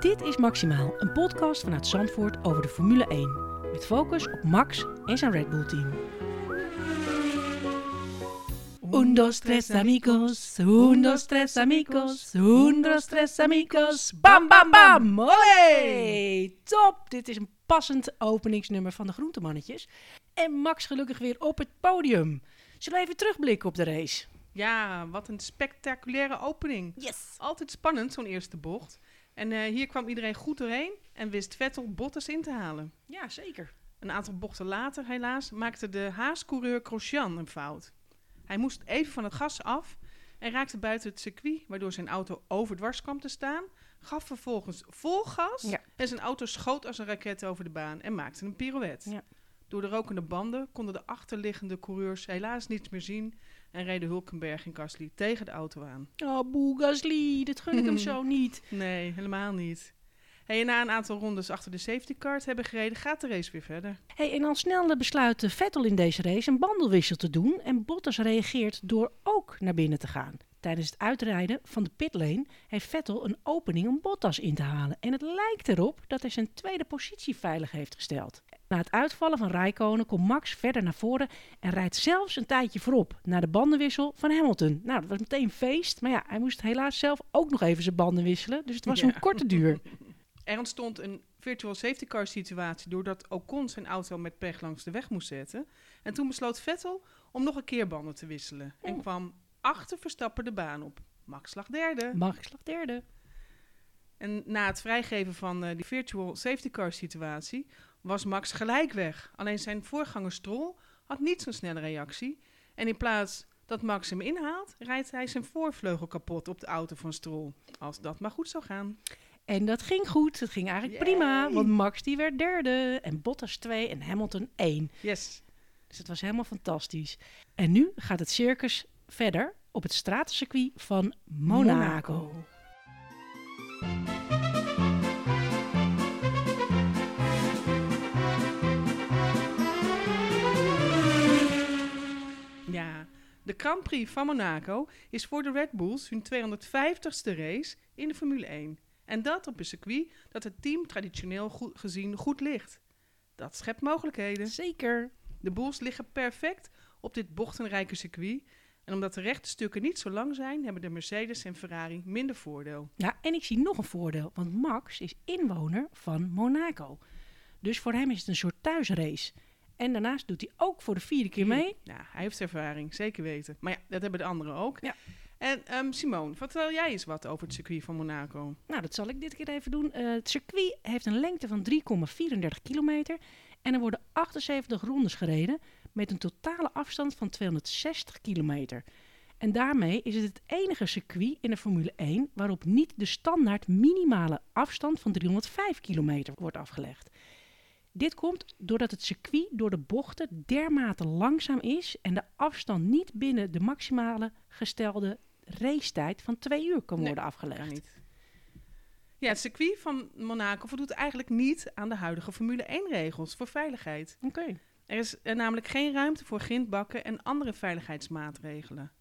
Dit is Maximaal, een podcast vanuit Zandvoort over de Formule 1. Met focus op Max en zijn Red Bull team. Un, dos, tres amigos, un, dos, tres amigos, un, dos, tres amigos, bam, bam, bam, olé! Top, dit is een passend openingsnummer van de Groentemannetjes. En Max gelukkig weer op het podium. Zullen we even terugblikken op de race? Ja, wat een spectaculaire opening. Yes! Altijd spannend, zo'n eerste bocht. En eh, hier kwam iedereen goed doorheen en wist Vettel Bottas in te halen. Ja, zeker. Een aantal bochten later, helaas, maakte de Haas-coureur Grosjean een fout. Hij moest even van het gas af en raakte buiten het circuit, waardoor zijn auto overdwars kwam te staan. Gaf vervolgens vol gas Ja. en zijn auto schoot als een raket over de baan en maakte een pirouette. Ja. Door de rokende banden konden de achterliggende coureurs helaas niets meer zien en reden Hulkenberg en Gasly tegen de auto aan. Oh, Boe Gasly, dit gun ik hem zo niet. Nee, helemaal niet. Hey, en na een aantal rondes achter de safety car te hebben gereden, gaat de race weer verder. Hey, en al snel besluit Vettel in deze race een bandelwissel te doen en Bottas reageert door ook naar binnen te gaan. Tijdens het uitrijden van de pitlane heeft Vettel een opening om Bottas in te halen en het lijkt erop dat hij zijn tweede positie veilig heeft gesteld. Na het uitvallen van Raikkonen komt Max verder naar voren en rijdt zelfs een tijdje voorop naar de bandenwissel van Hamilton. Nou, dat was meteen feest, maar ja, hij moest helaas zelf ook nog even zijn banden wisselen, dus het was Ja. een korte duur. Er ontstond een virtual safety car situatie doordat Ocon zijn auto met pech langs de weg moest zetten. En toen besloot Vettel om nog een keer banden te wisselen en Oh. kwam achter Verstappen de baan op. Max lag derde. Max lag derde. En na het vrijgeven van eh, die virtual safety car situatie was Max gelijk weg. Alleen zijn voorganger Stroll had niet zo'n snelle reactie. En in plaats dat Max hem inhaalt, rijdt hij zijn voorvleugel kapot op de auto van Stroll. Als dat maar goed zou gaan. En dat ging goed. Het ging eigenlijk Yay. prima. Want Max die werd derde. En Bottas 2 en Hamilton 1. Yes. Dus het was helemaal fantastisch. En nu gaat het circus verder op het stratencircuit van Monaco. Monaco. Ja, de Grand Prix van Monaco is voor de Red Bulls hun 250ste race in de Formule 1. En dat op een circuit dat het team traditioneel goed gezien goed ligt. Dat schept mogelijkheden. Zeker. De Bulls liggen perfect op dit bochtenrijke circuit. En omdat de rechte stukken niet zo lang zijn, hebben de Mercedes en Ferrari minder voordeel. Ja, en ik zie nog een voordeel. Want Max is inwoner van Monaco. Dus voor hem is het een soort thuisrace. En daarnaast doet hij ook voor de vierde keer mee. Ja, hij heeft ervaring, zeker weten. Maar ja, dat hebben de anderen ook. Ja. En ehm Simone, vertel jij eens wat over het circuit van Monaco. Nou, dat zal ik dit keer even doen. Eh, het circuit heeft een lengte van 3,34 kilometer. En er worden 78 rondes gereden met een totale afstand van 260 kilometer. En daarmee is het het enige circuit in de Formule 1 waarop niet de standaard minimale afstand van 305 kilometer wordt afgelegd. Dit komt doordat het circuit door de bochten dermate langzaam is en de afstand niet binnen de maximale gestelde racetijd van twee uur kan Nee, worden afgelegd. Niet. Ja, het circuit van Monaco voldoet eigenlijk niet aan de huidige Formule 1-regels voor veiligheid. Oké. Er is er namelijk geen ruimte voor grindbakken en andere veiligheidsmaatregelen.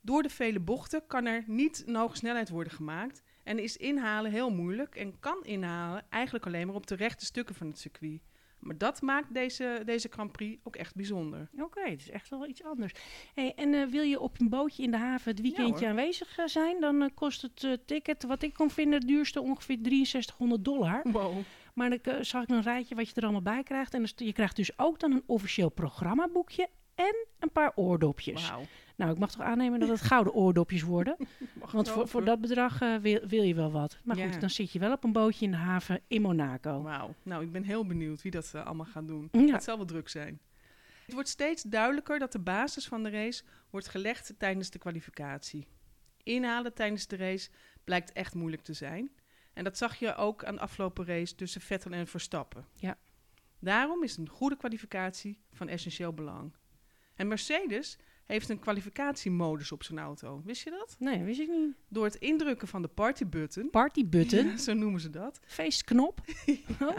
Door de vele bochten kan er niet een hoge snelheid worden gemaakt en is inhalen heel moeilijk en kan inhalen eigenlijk alleen maar op de rechte stukken van het circuit. Maar dat maakt deze, deze Grand Prix ook echt bijzonder. Oké, het is echt wel iets anders. Hey, en eh, wil je op een bootje in de haven het weekendje aanwezig eh, zijn, dan eh, kost het eh, ticket, wat ik kon vinden, het duurste ongeveer 6300 dollar. Wow. Maar dan eh, zag ik een rijtje wat je er allemaal bij krijgt. En je krijgt dus ook dan een officieel programmaboekje en een paar oordopjes. Nou, ik mag toch aannemen dat het gouden oordopjes worden. Want voor, voor dat bedrag eh, wil, wil je wel wat. Maar Ja. goed, dan zit je wel op een bootje in de haven in Monaco. Wauw. Nou, ik ben heel benieuwd wie dat eh, allemaal gaat doen. Ja. Het zal wel druk zijn. Het wordt steeds duidelijker dat de basis van de race wordt gelegd tijdens de kwalificatie. Inhalen tijdens de race blijkt echt moeilijk te zijn. En dat zag je ook aan de afgelopen race tussen Vettel en Verstappen. Ja. Daarom is een goede kwalificatie van essentieel belang. En Mercedes heeft een kwalificatiemodus op zijn auto. Wist je dat? Nee, wist ik niet. Door het indrukken van de partybutton, Party button, ja, zo noemen ze dat, feestknop. Oh,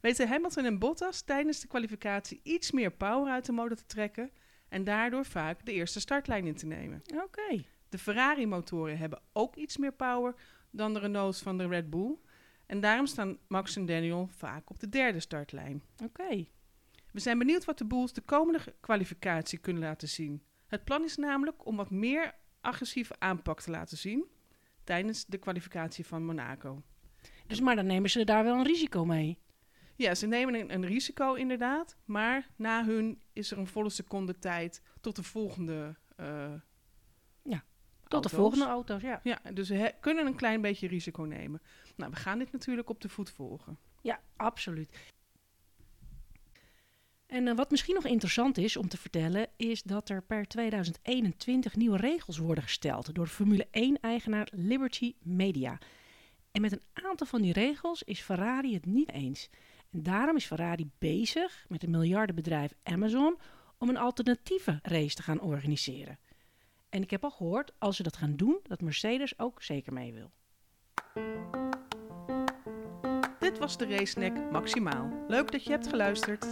weten Hamilton en Bottas tijdens de kwalificatie iets meer power uit de motor te trekken en daardoor vaak de eerste startlijn in te nemen. Oké. De Ferrari-motoren hebben ook iets meer power dan de Renaults van de Red Bull. En daarom staan Max en Daniel vaak op de derde startlijn. Oké. We zijn benieuwd wat de Bulls de komende kwalificatie kunnen laten zien. Het plan is namelijk om wat meer agressieve aanpak te laten zien tijdens de kwalificatie van Monaco. Dus maar dan nemen ze daar wel een risico mee. Ja, ze nemen een, een risico inderdaad, maar na hun is er een volle seconde tijd tot de volgende. uh, Tot de volgende auto's, ja. Ja, dus he- kunnen een klein beetje risico nemen. Nou, we gaan dit natuurlijk op de voet volgen. Ja, absoluut. En eh, wat misschien nog interessant is om te vertellen, is dat er per 2021 nieuwe regels worden gesteld door Formule 1-eigenaar Liberty Media. En met een aantal van die regels is Ferrari het niet eens. En daarom is Ferrari bezig met het miljardenbedrijf Amazon om een alternatieve race te gaan organiseren. En ik heb al gehoord, als ze dat gaan doen, dat Mercedes ook zeker mee wil. Dit was de Race Maximaal. Leuk dat je hebt geluisterd.